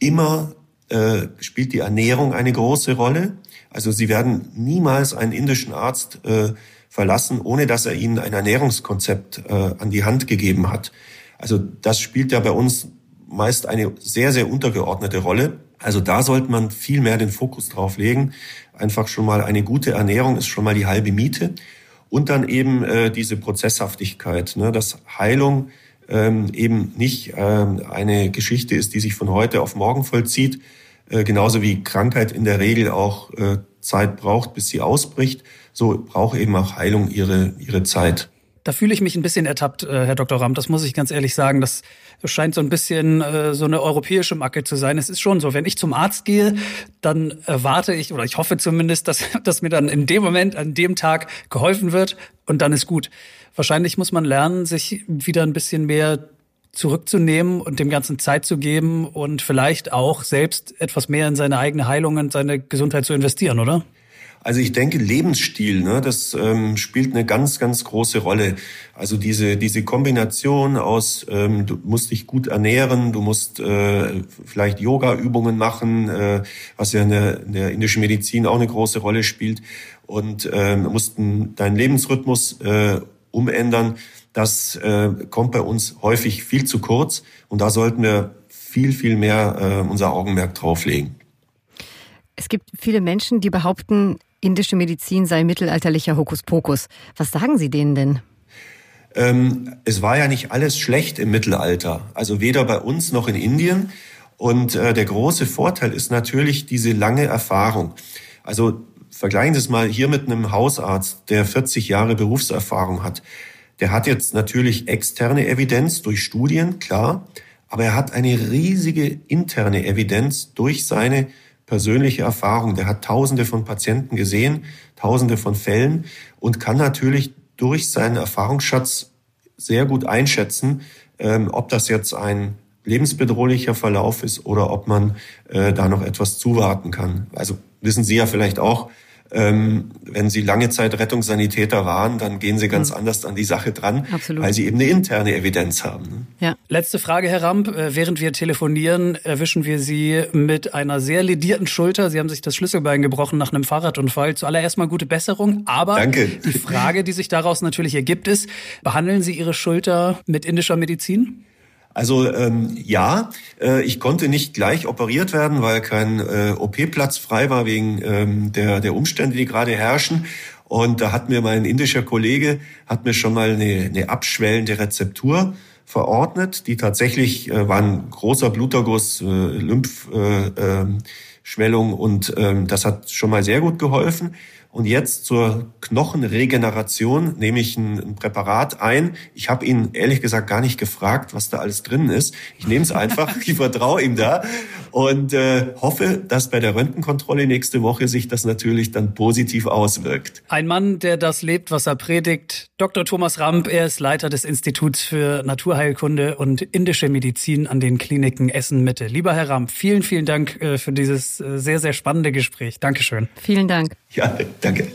immer äh, spielt die Ernährung eine große Rolle. Also Sie werden niemals einen indischen Arzt äh, verlassen, ohne dass er Ihnen ein Ernährungskonzept äh, an die Hand gegeben hat. Also das spielt ja bei uns meist eine sehr, sehr untergeordnete Rolle. Also da sollte man viel mehr den Fokus drauf legen. Einfach schon mal eine gute Ernährung ist schon mal die halbe Miete. Und dann eben äh, diese Prozesshaftigkeit, ne, dass Heilung ähm, eben nicht ähm, eine Geschichte ist, die sich von heute auf morgen vollzieht, äh, genauso wie Krankheit in der Regel auch äh, Zeit braucht, bis sie ausbricht, so braucht eben auch Heilung ihre, ihre Zeit. Da fühle ich mich ein bisschen ertappt, äh, Herr Dr. Ramm. Das muss ich ganz ehrlich sagen. Das scheint so ein bisschen äh, so eine europäische Macke zu sein. Es ist schon so, wenn ich zum Arzt gehe, dann erwarte ich oder ich hoffe zumindest, dass, (laughs) dass mir dann in dem Moment, an dem Tag geholfen wird und dann ist gut. Wahrscheinlich muss man lernen, sich wieder ein bisschen mehr zurückzunehmen und dem Ganzen Zeit zu geben und vielleicht auch selbst etwas mehr in seine eigene Heilung und seine Gesundheit zu investieren, oder? Also ich denke, Lebensstil, ne, das ähm, spielt eine ganz, ganz große Rolle. Also diese, diese Kombination aus, ähm, du musst dich gut ernähren, du musst äh, vielleicht Yoga-Übungen machen, äh, was ja in der, in der indischen Medizin auch eine große Rolle spielt, und ähm, musst deinen Lebensrhythmus äh, umändern. Das äh, kommt bei uns häufig viel zu kurz und da sollten wir viel, viel mehr äh, unser Augenmerk drauflegen. Es gibt viele Menschen, die behaupten, indische Medizin sei mittelalterlicher Hokuspokus. Was sagen Sie denen denn? Ähm, es war ja nicht alles schlecht im Mittelalter. Also weder bei uns noch in Indien. Und äh, der große Vorteil ist natürlich diese lange Erfahrung. Also vergleichen Sie es mal hier mit einem Hausarzt, der 40 Jahre Berufserfahrung hat. Der hat jetzt natürlich externe Evidenz durch Studien, klar, aber er hat eine riesige interne Evidenz durch seine persönliche Erfahrung. Der hat Tausende von Patienten gesehen, Tausende von Fällen und kann natürlich durch seinen Erfahrungsschatz sehr gut einschätzen, ähm, ob das jetzt ein lebensbedrohlicher Verlauf ist oder ob man äh, da noch etwas zuwarten kann. Also wissen Sie ja vielleicht auch, ähm, wenn Sie lange Zeit Rettungssanitäter waren, dann gehen Sie ganz mhm. anders an die Sache dran, Absolut. weil Sie eben eine interne Evidenz haben. Ne? Ja. Letzte Frage, Herr Ramp. Äh, während wir telefonieren, erwischen wir Sie mit einer sehr ledierten Schulter. Sie haben sich das Schlüsselbein gebrochen nach einem Fahrradunfall. Zuallererst mal gute Besserung. Aber Danke. die Frage, die sich daraus natürlich ergibt, ist, behandeln Sie Ihre Schulter mit indischer Medizin? Also ähm, ja, äh, ich konnte nicht gleich operiert werden, weil kein äh, OP-Platz frei war wegen ähm, der, der Umstände, die gerade herrschen. Und da hat mir mein indischer Kollege, hat mir schon mal eine, eine abschwellende Rezeptur verordnet, die tatsächlich äh, war ein großer Bluterguss, äh, Lymphschwellung äh, äh, und äh, das hat schon mal sehr gut geholfen. Und jetzt zur Knochenregeneration nehme ich ein, ein Präparat ein. Ich habe ihn ehrlich gesagt gar nicht gefragt, was da alles drin ist. Ich nehme es einfach, (laughs) ich vertraue ihm da und äh, hoffe, dass bei der Röntgenkontrolle nächste Woche sich das natürlich dann positiv auswirkt. Ein Mann, der das lebt, was er predigt. Dr. Thomas Ramp, er ist Leiter des Instituts für Naturheilkunde und indische Medizin an den Kliniken Essen-Mitte. Lieber Herr Ramp, vielen, vielen Dank äh, für dieses äh, sehr, sehr spannende Gespräch. Dankeschön. Vielen Dank. Ja, danke.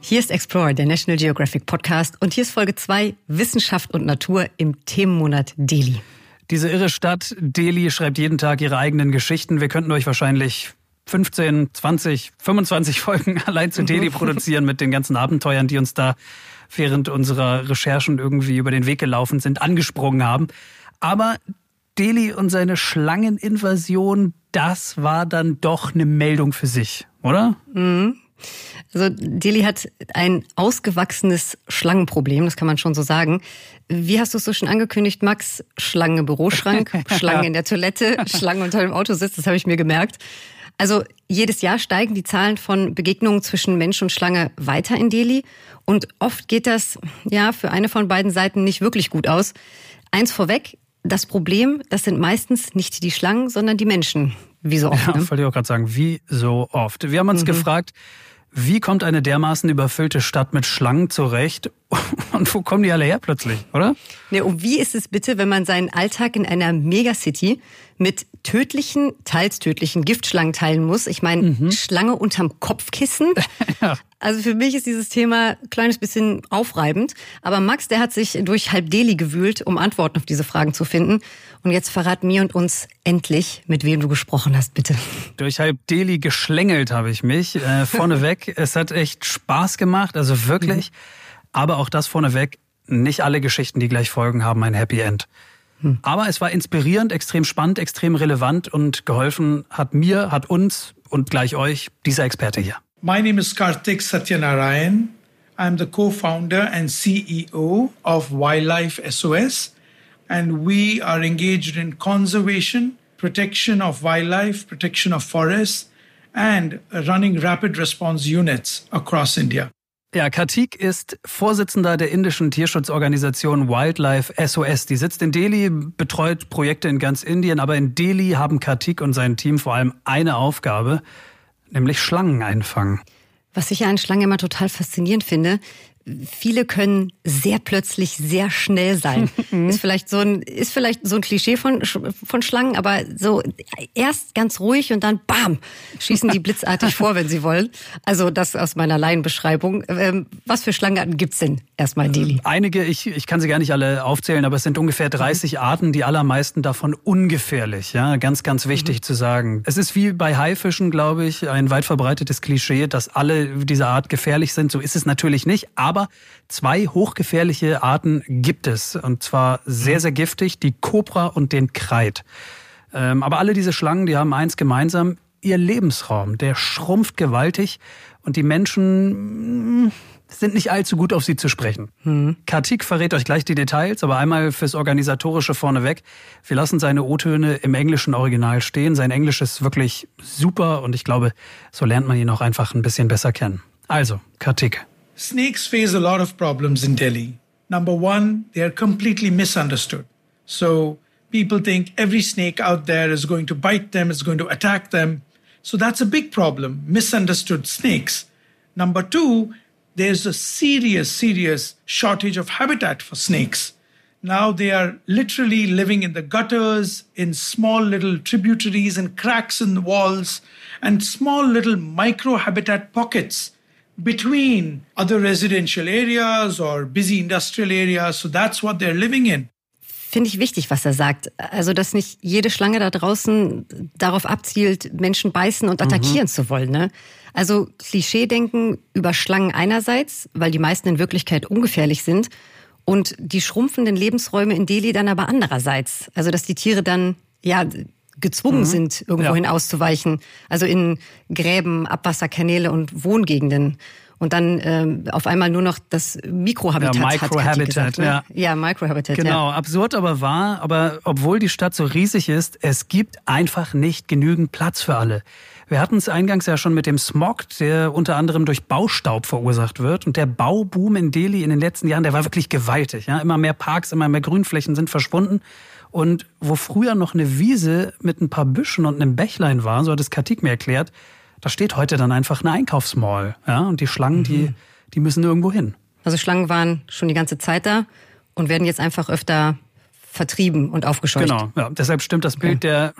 Hier ist Explore, der National Geographic Podcast und hier ist Folge 2 Wissenschaft und Natur im Themenmonat Delhi. Diese irre Stadt Delhi schreibt jeden Tag ihre eigenen Geschichten. Wir könnten euch wahrscheinlich 15, 20, 25 Folgen allein zu Delhi (laughs) produzieren mit den ganzen Abenteuern, die uns da während unserer Recherchen irgendwie über den Weg gelaufen sind, angesprungen haben. Aber Delhi und seine Schlangeninvasion, das war dann doch eine Meldung für sich, oder? Mhm. Also Delhi hat ein ausgewachsenes Schlangenproblem, das kann man schon so sagen. Wie hast du es so schon angekündigt, Max? Schlange im Büroschrank, (laughs) Schlange in der Toilette, Schlange unter dem Autositz, das habe ich mir gemerkt. Also jedes Jahr steigen die Zahlen von Begegnungen zwischen Mensch und Schlange weiter in Delhi und oft geht das ja für eine von beiden Seiten nicht wirklich gut aus. Eins vorweg, das Problem, das sind meistens nicht die Schlangen, sondern die Menschen. Wie so oft. Ja, ne? wollte ich auch gerade sagen, wie so oft. Wir haben uns mhm. gefragt, wie kommt eine dermaßen überfüllte Stadt mit Schlangen zurecht? (laughs) Und wo kommen die alle her plötzlich, oder? Ne, und wie ist es bitte, wenn man seinen Alltag in einer Megacity mit tödlichen, teils tödlichen Giftschlangen teilen muss? Ich meine, mhm. Schlange unterm Kopfkissen. (laughs) ja. Also für mich ist dieses Thema ein kleines bisschen aufreibend. Aber Max, der hat sich durch halb Delhi gewühlt, um Antworten auf diese Fragen zu finden. Und jetzt verrat mir und uns endlich, mit wem du gesprochen hast, bitte. Durch halb Delhi geschlängelt habe ich mich. Äh, vorneweg, (laughs) es hat echt Spaß gemacht, also wirklich. Mhm. Aber auch das vorneweg, nicht alle Geschichten, die gleich folgen, haben ein Happy End. Hm. Aber es war inspirierend, extrem spannend, extrem relevant und geholfen hat mir, hat uns und gleich euch dieser Experte hier. My name is Karthik Satyanarayan. I'm the co-founder and CEO of Wildlife SOS, and we are engaged in conservation, protection of wildlife, protection of forests, and running rapid response units across India. Ja, Kartik ist Vorsitzender der indischen Tierschutzorganisation Wildlife SOS. Die sitzt in Delhi, betreut Projekte in ganz Indien, aber in Delhi haben Kartik und sein Team vor allem eine Aufgabe, nämlich Schlangen einfangen. Was ich ja an Schlangen immer total faszinierend finde, viele können sehr plötzlich sehr schnell sein. (laughs) ist vielleicht so ein ist vielleicht so ein Klischee von von Schlangen, aber so erst ganz ruhig und dann bam schießen die (laughs) blitzartig vor, wenn sie wollen. Also das aus meiner Laienbeschreibung. Ähm, was für Schlangenarten gibt's denn erstmal in Delhi? Einige, ich ich kann sie gar nicht alle aufzählen, aber es sind ungefähr 30 mhm. Arten, die allermeisten davon ungefährlich, ja, ganz ganz wichtig mhm. zu sagen. Es ist wie bei Haifischen, glaube ich, ein weit verbreitetes Klischee, dass alle dieser Art gefährlich sind. So ist es natürlich nicht, aber aber zwei hochgefährliche Arten gibt es. Und zwar sehr, sehr giftig, die Kobra und den Kreid. Ähm, aber alle diese Schlangen, die haben eins gemeinsam, ihr Lebensraum, der schrumpft gewaltig und die Menschen mm, sind nicht allzu gut auf sie zu sprechen. Hm. Kartik verrät euch gleich die Details, aber einmal fürs Organisatorische vorneweg. Wir lassen seine O-Töne im englischen Original stehen. Sein Englisch ist wirklich super und ich glaube, so lernt man ihn auch einfach ein bisschen besser kennen. Also, Kartik. Snakes face a lot of problems in Delhi. Number one, they are completely misunderstood. So people think every snake out there is going to bite them, is going to attack them. So that's a big problem, misunderstood snakes. Number two, there's a serious, serious shortage of habitat for snakes. Now they are literally living in the gutters, in small little tributaries and cracks in the walls, and small little micro habitat pockets between other residential areas or busy industrial areas. So that's what they're living in. Finde ich wichtig, was er sagt. Also, dass nicht jede Schlange da draußen darauf abzielt, Menschen beißen und attackieren mhm. zu wollen. Ne? Also Klischeedenken über Schlangen einerseits, weil die meisten in Wirklichkeit ungefährlich sind, und die schrumpfenden Lebensräume in Delhi dann aber andererseits. Also, dass die Tiere dann ja gezwungen mhm. sind, irgendwohin ja. auszuweichen. Also in Gräben, Abwasserkanäle und Wohngegenden und dann ähm, auf einmal nur noch das Mikrohabitat ja, Microhabitat, gesagt, ne? ja. Ja, Microhabitat. Genau, ja. absurd aber wahr, aber obwohl die Stadt so riesig ist, es gibt einfach nicht genügend Platz für alle. Wir hatten es eingangs ja schon mit dem Smog, der unter anderem durch Baustaub verursacht wird. Und der Bauboom in Delhi in den letzten Jahren, der war wirklich gewaltig. Ja? Immer mehr Parks, immer mehr Grünflächen sind verschwunden. Und wo früher noch eine Wiese mit ein paar Büschen und einem Bächlein war, so hat es Katik mir erklärt, da steht heute dann einfach eine Einkaufsmall. Ja? Und die Schlangen, mhm. die, die müssen irgendwo hin. Also Schlangen waren schon die ganze Zeit da und werden jetzt einfach öfter vertrieben und aufgescheucht. Genau, ja. deshalb stimmt das Bild okay. der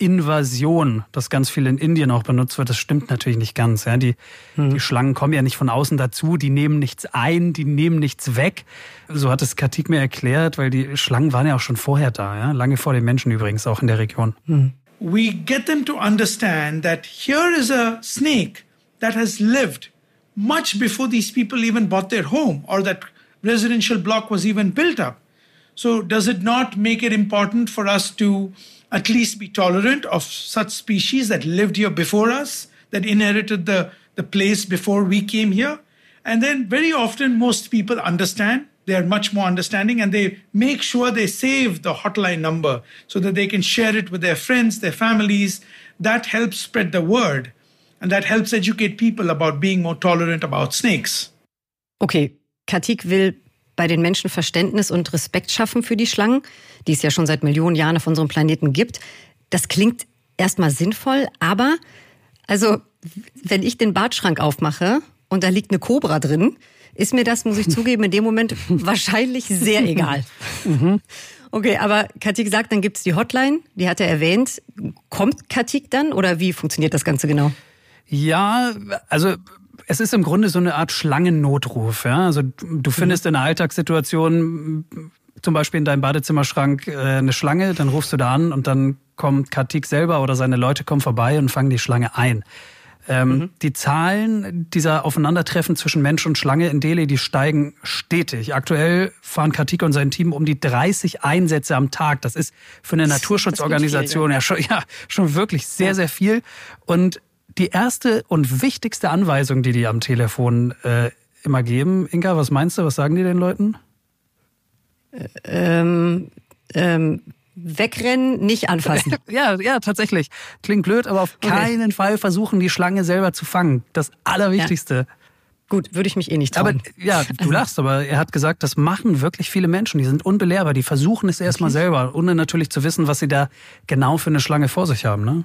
Schlangeninvasion, das ganz viel in Indien auch benutzt wird, das stimmt natürlich nicht ganz. Ja, die, mhm. die Schlangen kommen ja nicht von außen dazu, die nehmen nichts ein, die nehmen nichts weg. So hat es Katik mir erklärt, weil die Schlangen waren ja auch schon vorher da, ja? lange vor den Menschen übrigens auch in der Region. Mhm. we get them to understand that here is a snake that has lived much before these people even bought their home or that residential block was even built up. So, does it not make it important for us to at least be tolerant of such species that lived here before us, that inherited the, the place before we came here? And then, very often, most people understand they are much more understanding and they make sure they save the hotline number so that they can share it with their friends, their families. That helps spread the word and that helps educate people about being more tolerant about snakes. Okay, Katik will bei den Menschen Verständnis und Respekt schaffen für die Schlangen, die es ja schon seit Millionen Jahren auf unserem Planeten gibt. Das klingt erstmal sinnvoll, aber also wenn ich den Badschrank aufmache und da liegt eine Kobra drin, ist mir das, muss ich zugeben, in dem Moment (laughs) wahrscheinlich sehr egal. Mhm. Okay, aber Katik sagt, dann gibt's die Hotline, die hat er erwähnt. Kommt Katik dann oder wie funktioniert das Ganze genau? Ja, also es ist im Grunde so eine Art Schlangennotruf. Ja? Also du findest in einer Alltagssituation zum Beispiel in deinem Badezimmerschrank äh, eine Schlange, dann rufst du da an und dann kommt Katik selber oder seine Leute kommen vorbei und fangen die Schlange ein. Ähm, mhm. Die Zahlen dieser Aufeinandertreffen zwischen Mensch und Schlange in Delhi, die steigen stetig. Aktuell fahren Kartik und sein Team um die 30 Einsätze am Tag. Das ist für eine Naturschutzorganisation viel, ja. ja. schon, ja schon wirklich sehr, sehr viel. Und die erste und wichtigste Anweisung, die die am Telefon äh, immer geben, Inka, was meinst du? Was sagen die den Leuten? Ähm, ähm, Wegrennen, nicht anfassen. (laughs) ja, ja, tatsächlich. Klingt blöd, aber auf keinen okay. Fall versuchen, die Schlange selber zu fangen. Das Allerwichtigste. Ja. Gut, würde ich mich eh nicht trauen. Aber ja, du also. lachst, aber er hat gesagt, das machen wirklich viele Menschen. Die sind unbelehrbar. Die versuchen es erstmal selber, ohne natürlich zu wissen, was sie da genau für eine Schlange vor sich haben. Ne?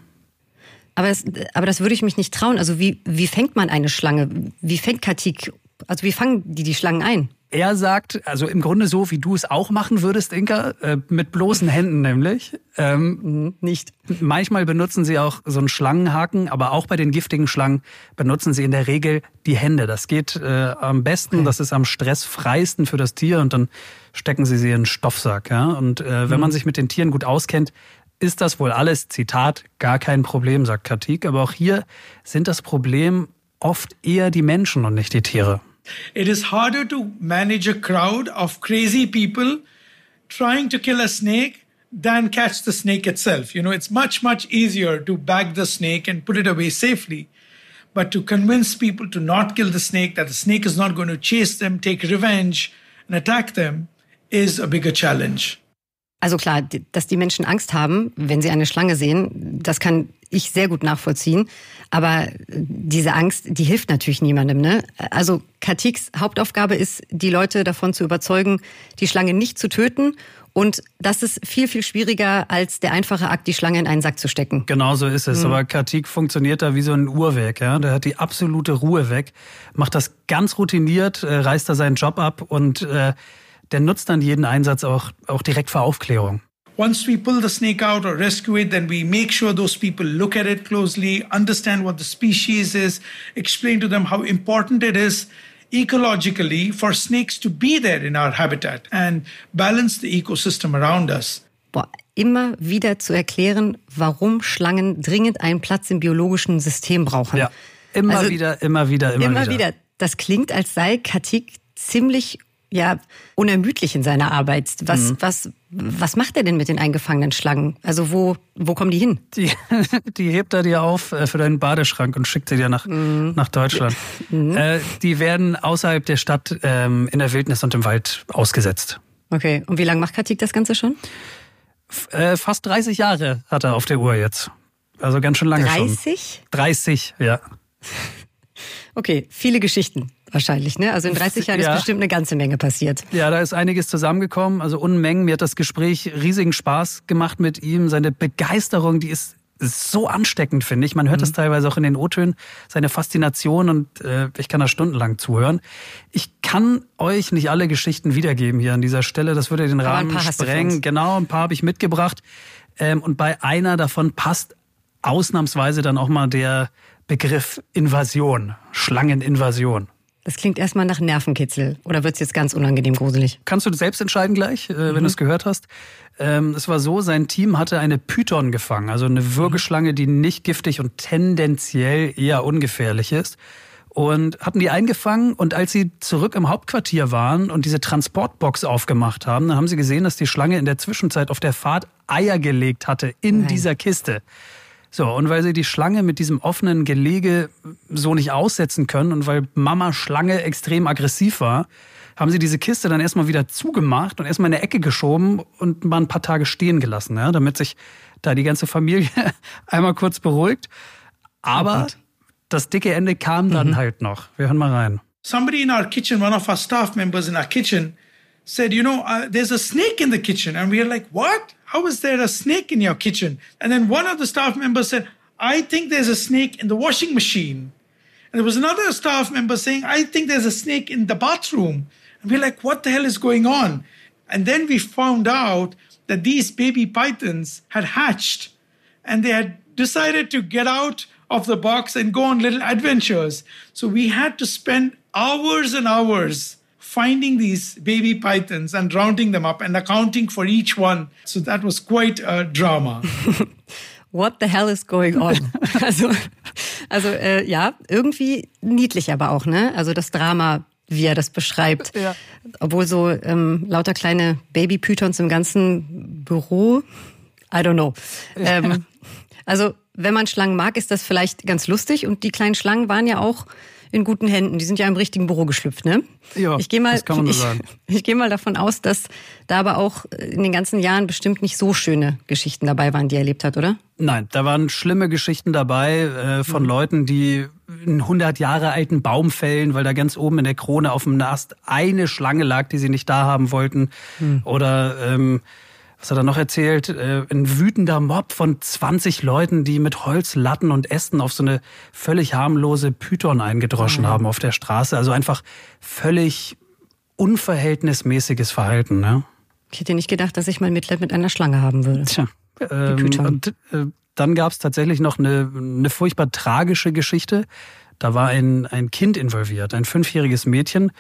Aber, es, aber das würde ich mich nicht trauen. Also wie, wie fängt man eine Schlange? Wie fängt Katik? Also wie fangen die die Schlangen ein? Er sagt, also im Grunde so, wie du es auch machen würdest, Inka, äh, mit bloßen Händen nämlich. Ähm, nicht. Manchmal benutzen sie auch so einen Schlangenhaken, aber auch bei den giftigen Schlangen benutzen sie in der Regel die Hände. Das geht äh, am besten, okay. das ist am stressfreisten für das Tier und dann stecken sie sie in einen Stoffsack. Ja? Und äh, wenn mhm. man sich mit den Tieren gut auskennt, ist das wohl alles, Zitat, gar kein Problem, sagt Katik. Aber auch hier sind das Problem oft eher die Menschen und nicht die Tiere. It is harder to manage a crowd of crazy people trying to kill a snake than catch the snake itself. You know, it's much, much easier to bag the snake and put it away safely. But to convince people to not kill the snake, that the snake is not going to chase them, take revenge, and attack them, is a bigger challenge. Also klar, dass die Menschen Angst haben, wenn sie eine Schlange sehen, das kann ich sehr gut nachvollziehen. Aber diese Angst, die hilft natürlich niemandem. Ne? Also Katiks Hauptaufgabe ist, die Leute davon zu überzeugen, die Schlange nicht zu töten. Und das ist viel, viel schwieriger als der einfache Akt, die Schlange in einen Sack zu stecken. Genau so ist es. Mhm. Aber Katik funktioniert da wie so ein Uhrwerk. Ja? Der hat die absolute Ruhe weg, macht das ganz routiniert, äh, reißt da seinen Job ab und äh, der nutzt dann jeden Einsatz auch, auch direkt für Aufklärung. Once we pull the snake out or rescue it, then we make sure those people look at it closely, understand what the species is, explain to them how important it is ecologically for snakes to be there in our habitat and balance the ecosystem around us. Boah, immer wieder zu erklären, warum Schlangen dringend einen Platz im biologischen System brauchen. Ja, immer also, wieder, immer wieder, immer, immer wieder. wieder. Das klingt, als sei Katik ziemlich ja unermüdlich in seiner Arbeit. Was, mhm. was, was macht er denn mit den eingefangenen Schlangen? Also wo, wo kommen die hin? Die, (laughs) die hebt er dir auf äh, für deinen Badeschrank und schickt sie dir nach, mhm. nach Deutschland. Mhm. Äh, die werden außerhalb der Stadt ähm, in der Wildnis und im Wald ausgesetzt. Okay, und wie lange macht Katik das Ganze schon? F äh, fast 30 Jahre hat er auf der Uhr jetzt. Also ganz schön lange 30? schon. 30? 30, ja. (laughs) Okay, viele Geschichten wahrscheinlich, ne? Also in 30 Jahren ja. ist bestimmt eine ganze Menge passiert. Ja, da ist einiges zusammengekommen, also Unmengen. Mir hat das Gespräch riesigen Spaß gemacht mit ihm. Seine Begeisterung, die ist so ansteckend, finde ich. Man hört mhm. das teilweise auch in den O-Tönen, seine Faszination und äh, ich kann da stundenlang zuhören. Ich kann euch nicht alle Geschichten wiedergeben hier an dieser Stelle. Das würde den Rahmen sprengen. Genau, ein paar habe ich mitgebracht. Ähm, und bei einer davon passt ausnahmsweise dann auch mal der Begriff Invasion, Schlangeninvasion. Das klingt erstmal nach Nervenkitzel. Oder wird es jetzt ganz unangenehm gruselig? Kannst du selbst entscheiden gleich, äh, wenn mhm. du es gehört hast. Ähm, es war so, sein Team hatte eine Python gefangen, also eine Würgeschlange, die nicht giftig und tendenziell eher ungefährlich ist. Und hatten die eingefangen und als sie zurück im Hauptquartier waren und diese Transportbox aufgemacht haben, dann haben sie gesehen, dass die Schlange in der Zwischenzeit auf der Fahrt Eier gelegt hatte in Nein. dieser Kiste. So, und weil sie die Schlange mit diesem offenen Gelege so nicht aussetzen können und weil Mama Schlange extrem aggressiv war, haben sie diese Kiste dann erstmal wieder zugemacht und erstmal in der Ecke geschoben und mal ein paar Tage stehen gelassen, ja, damit sich da die ganze Familie (laughs) einmal kurz beruhigt. Aber das dicke Ende kam dann mhm. halt noch. Wir hören mal rein. Somebody in our kitchen, one of our staff members in our kitchen, said, you know, uh, there's a snake in the kitchen. And we are like, what? How is there a snake in your kitchen? And then one of the staff members said, I think there's a snake in the washing machine. And there was another staff member saying, I think there's a snake in the bathroom. And we're like, what the hell is going on? And then we found out that these baby pythons had hatched and they had decided to get out of the box and go on little adventures. So we had to spend hours and hours finding these baby pythons and rounding them up and accounting for each one. So that was quite a drama. (laughs) What the hell is going on? (laughs) also, also äh, ja, irgendwie niedlich aber auch, ne? Also das Drama, wie er das beschreibt. Ja. Obwohl so ähm, lauter kleine Baby-Pythons im ganzen Büro, I don't know. Ja. Ähm, also wenn man Schlangen mag, ist das vielleicht ganz lustig. Und die kleinen Schlangen waren ja auch in guten Händen. Die sind ja im richtigen Büro geschlüpft, ne? Ja, ich gehe mal, das kann man ich, sagen. (laughs) Ich gehe mal davon aus, dass da aber auch in den ganzen Jahren bestimmt nicht so schöne Geschichten dabei waren, die er erlebt hat, oder? Nein, da waren schlimme Geschichten dabei äh, von mhm. Leuten, die einen 100 Jahre alten Baum fällen, weil da ganz oben in der Krone auf dem Nast eine Schlange lag, die sie nicht da haben wollten. Mhm. Oder ähm, was hat er noch erzählt? Äh, ein wütender Mob von 20 Leuten, die mit Holzlatten und Ästen auf so eine völlig harmlose Python eingedroschen mhm. haben auf der Straße. Also einfach völlig unverhältnismäßiges Verhalten. Ne? Ich hätte nicht gedacht, dass ich mal Mitleid mit einer Schlange haben würde. Tja. Ähm, und äh, dann gab es tatsächlich noch eine, eine furchtbar tragische Geschichte. Da war ein, ein Kind involviert, ein fünfjähriges Mädchen.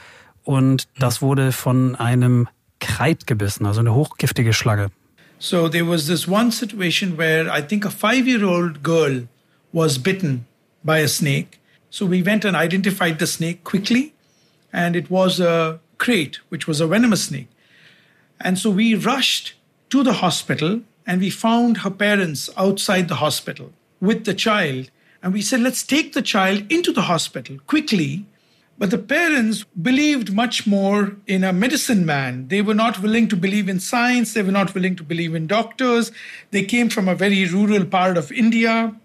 Und das wurde von einem Gebissen, also eine hochgiftige Schlange. So there was this one situation where I think a five-year-old girl was bitten by a snake. So we went and identified the snake quickly, and it was a crate, which was a venomous snake. And so we rushed to the hospital and we found her parents outside the hospital with the child. And we said, let's take the child into the hospital quickly. But the parents believed much more in a medicine man. They were not willing to believe in science. They were not willing to believe in doctors. They came from a very rural part of India,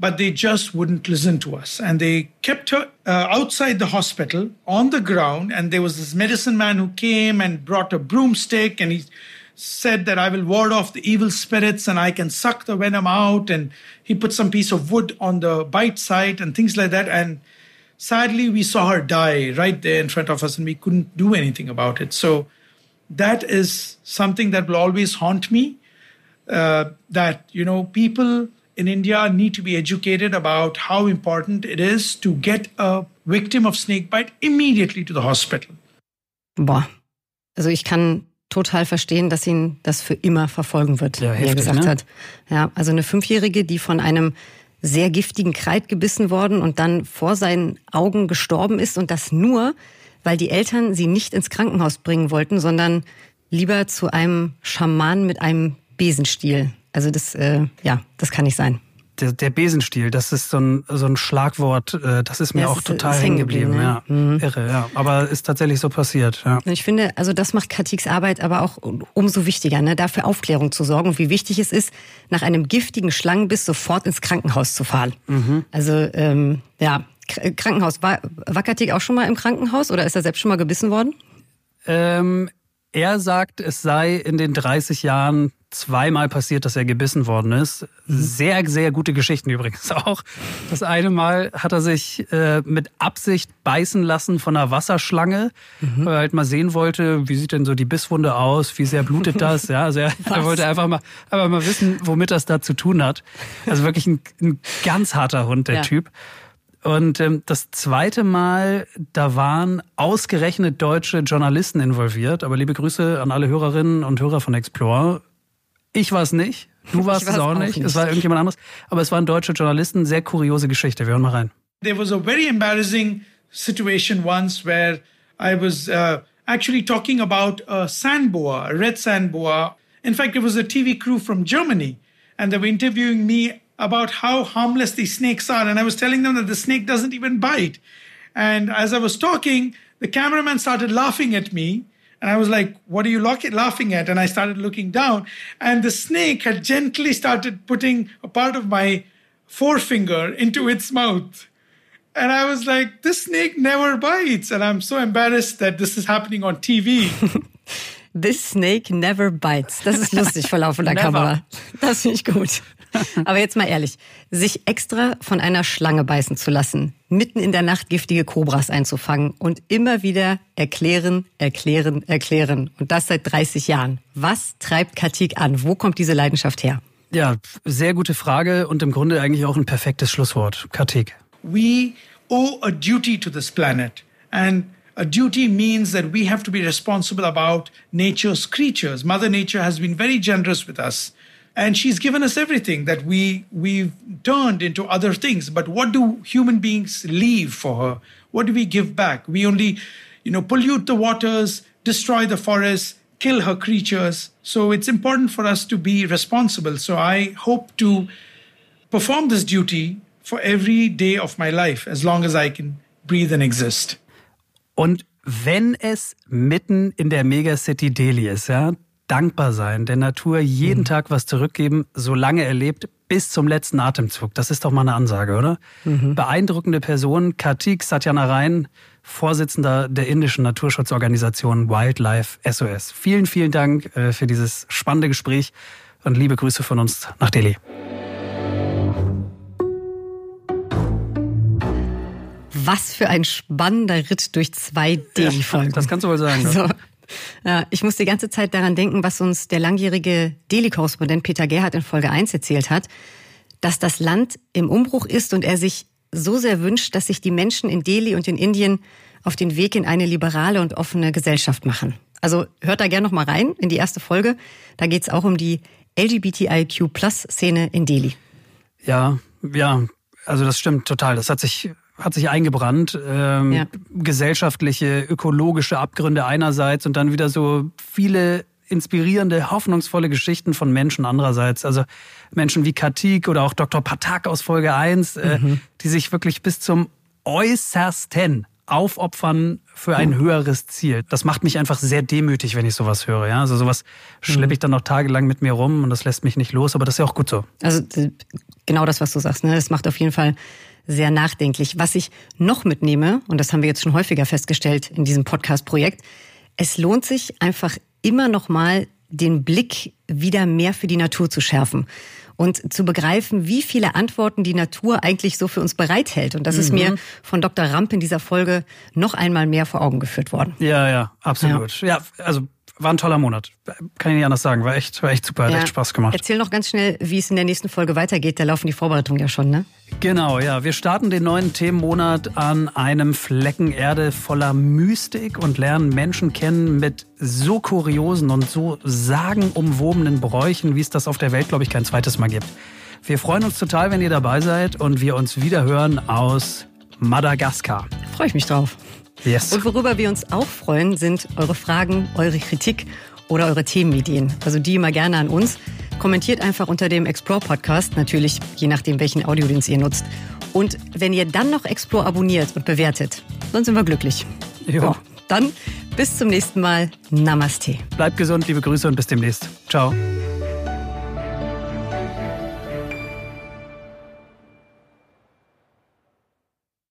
but they just wouldn't listen to us. And they kept her uh, outside the hospital on the ground. And there was this medicine man who came and brought a broomstick and he said that I will ward off the evil spirits and I can suck the venom out. And he put some piece of wood on the bite site and things like that. And sadly, we saw her die right there in front of us and we couldn't do anything about it. So that is something that will always haunt me. Uh, that, you know, people in India need to be educated about how important it is to get a victim of snakebite immediately to the hospital. Boah. Also ich kann total verstehen, dass ihn das für immer verfolgen wird, ja, heftig, wie er gesagt ne? hat. Ja, also eine Fünfjährige, die von einem sehr giftigen Kreid gebissen worden und dann vor seinen Augen gestorben ist und das nur, weil die Eltern sie nicht ins Krankenhaus bringen wollten, sondern lieber zu einem Schaman mit einem Besenstiel. Also das, äh, ja, das kann nicht sein der, der Besenstiel, das ist so ein, so ein Schlagwort, äh, das ist mir ja, auch ist, total hängen geblieben. Ne? Ja. Mhm. Irre, ja. Aber ist tatsächlich so passiert. Ja. Ich finde, also das macht Katiks Arbeit aber auch umso wichtiger, ne? dafür Aufklärung zu sorgen, wie wichtig es ist, nach einem giftigen Schlangenbiss sofort ins Krankenhaus zu fahren. Mhm. Also ähm, ja, Krankenhaus. War, war Katik auch schon mal im Krankenhaus oder ist er selbst schon mal gebissen worden? Ähm, er sagt, es sei in den 30 Jahren zweimal passiert, dass er gebissen worden ist. Mhm. Sehr, sehr gute Geschichten übrigens auch. Das eine Mal hat er sich äh, mit Absicht beißen lassen von einer Wasserschlange, mhm. weil er halt mal sehen wollte, wie sieht denn so die Bisswunde aus, wie sehr blutet das. Ja, also er, (laughs) er wollte einfach mal, einfach mal wissen, womit das da zu tun hat. Also wirklich ein, ein ganz harter Hund, der ja. Typ. Und ähm, das zweite Mal, da waren ausgerechnet deutsche Journalisten involviert. Aber liebe Grüße an alle Hörerinnen und Hörer von Explore. Ich war es nicht. Du warst es auch nicht. nicht. Es war irgendjemand anderes. Aber es waren deutsche Journalisten. Sehr kuriose Geschichte. Wir hören mal rein. There was a very embarrassing situation once where I was uh, actually talking about a sand boa, a red sand boa. In fact, it was a TV crew from Germany. And they were interviewing me about how harmless these snakes are. And I was telling them that the snake doesn't even bite. And as I was talking, the cameraman started laughing at me. And I was like, What are you laughing at? And I started looking down. And the snake had gently started putting a part of my forefinger into its mouth. And I was like, This snake never bites. And I'm so embarrassed that this is happening on TV. (laughs) This snake never bites. Das ist lustig vor laufender Kamera. Das finde ich gut. (laughs) Aber jetzt mal ehrlich, sich extra von einer Schlange beißen zu lassen, mitten in der Nacht giftige Kobras einzufangen und immer wieder erklären, erklären, erklären. Und das seit 30 Jahren. Was treibt Katik an? Wo kommt diese Leidenschaft her? Ja, sehr gute Frage und im Grunde eigentlich auch ein perfektes Schlusswort. Katik. We owe a duty to this planet. And a duty means that we have to be responsible about nature's creatures. Mother Nature has been very generous with us. And she's given us everything that we we've turned into other things. But what do human beings leave for her? What do we give back? We only you know pollute the waters destroy the forests kill her creatures. So it's important for us to be responsible. So i hope to perform this duty for every day of my life as long as i can breathe and exist. Und wenn es mitten in der Megacity Delhi ist, ja, dankbar sein, der Natur jeden mhm. Tag was zurückgeben, solange er lebt, bis zum letzten Atemzug. Das ist doch mal eine Ansage, oder? Mhm. Beeindruckende Person, Kartik Satyanarayan, Vorsitzender der indischen Naturschutzorganisation Wildlife SOS. Vielen, vielen Dank äh, für dieses spannende Gespräch und liebe Grüße von uns nach Delhi. Was für ein spannender Ritt durch zwei Delhi-Folgen. Ja, das kannst du wohl sagen. Also, ja, ich muss die ganze Zeit daran denken, was uns der langjährige Delhi-Korrespondent Peter Gerhardt in Folge 1 erzählt hat, dass das Land im Umbruch ist und er sich so sehr wünscht, dass sich die Menschen in Delhi und in Indien auf den Weg in eine liberale und offene Gesellschaft machen. Also hört da gerne noch mal rein in die erste Folge. Da geht es auch um die LGBTIQ-Plus-Szene in Delhi. Ja, ja, also das stimmt total. Das hat sich hat sich eingebrannt. Ähm, ja. Gesellschaftliche, ökologische Abgründe einerseits und dann wieder so viele inspirierende, hoffnungsvolle Geschichten von Menschen andererseits. Also Menschen wie Katik oder auch Dr. Patak aus Folge 1, äh, mhm. die sich wirklich bis zum äußersten aufopfern für ein höheres Ziel. Das macht mich einfach sehr demütig, wenn ich sowas höre. Ja? Also sowas schleppe ich dann noch tagelang mit mir rum und das lässt mich nicht los, aber das ist ja auch gut so. Also genau das, was du sagst, ne? das macht auf jeden Fall sehr nachdenklich. Was ich noch mitnehme, und das haben wir jetzt schon häufiger festgestellt in diesem Podcast-Projekt, es lohnt sich einfach immer noch mal den Blick wieder mehr für die Natur zu schärfen und zu begreifen, wie viele Antworten die Natur eigentlich so für uns bereithält. Und das mhm. ist mir von Dr. Ramp in dieser Folge noch einmal mehr vor Augen geführt worden. Ja, ja, absolut. Ja, ja also war ein toller Monat. Kann ich nicht anders sagen. War echt, war echt super. Hat ja. echt Spaß gemacht. Erzähl noch ganz schnell, wie es in der nächsten Folge weitergeht. Da laufen die Vorbereitungen ja schon, ne? Genau, ja. Wir starten den neuen Themenmonat an einem Flecken Erde voller Mystik und lernen Menschen kennen mit so kuriosen und so sagenumwobenen Bräuchen, wie es das auf der Welt, glaube ich, kein zweites Mal gibt. Wir freuen uns total, wenn ihr dabei seid und wir uns wieder hören aus Madagaskar. Freue ich mich drauf. Yes. Und worüber wir uns auch freuen, sind eure Fragen, eure Kritik oder eure Themenideen. Also die immer gerne an uns. Kommentiert einfach unter dem Explore Podcast, natürlich je nachdem, welchen Audiodienst ihr nutzt. Und wenn ihr dann noch Explore abonniert und bewertet, dann sind wir glücklich. Jo. So, dann bis zum nächsten Mal. Namaste. Bleibt gesund, liebe Grüße und bis demnächst. Ciao.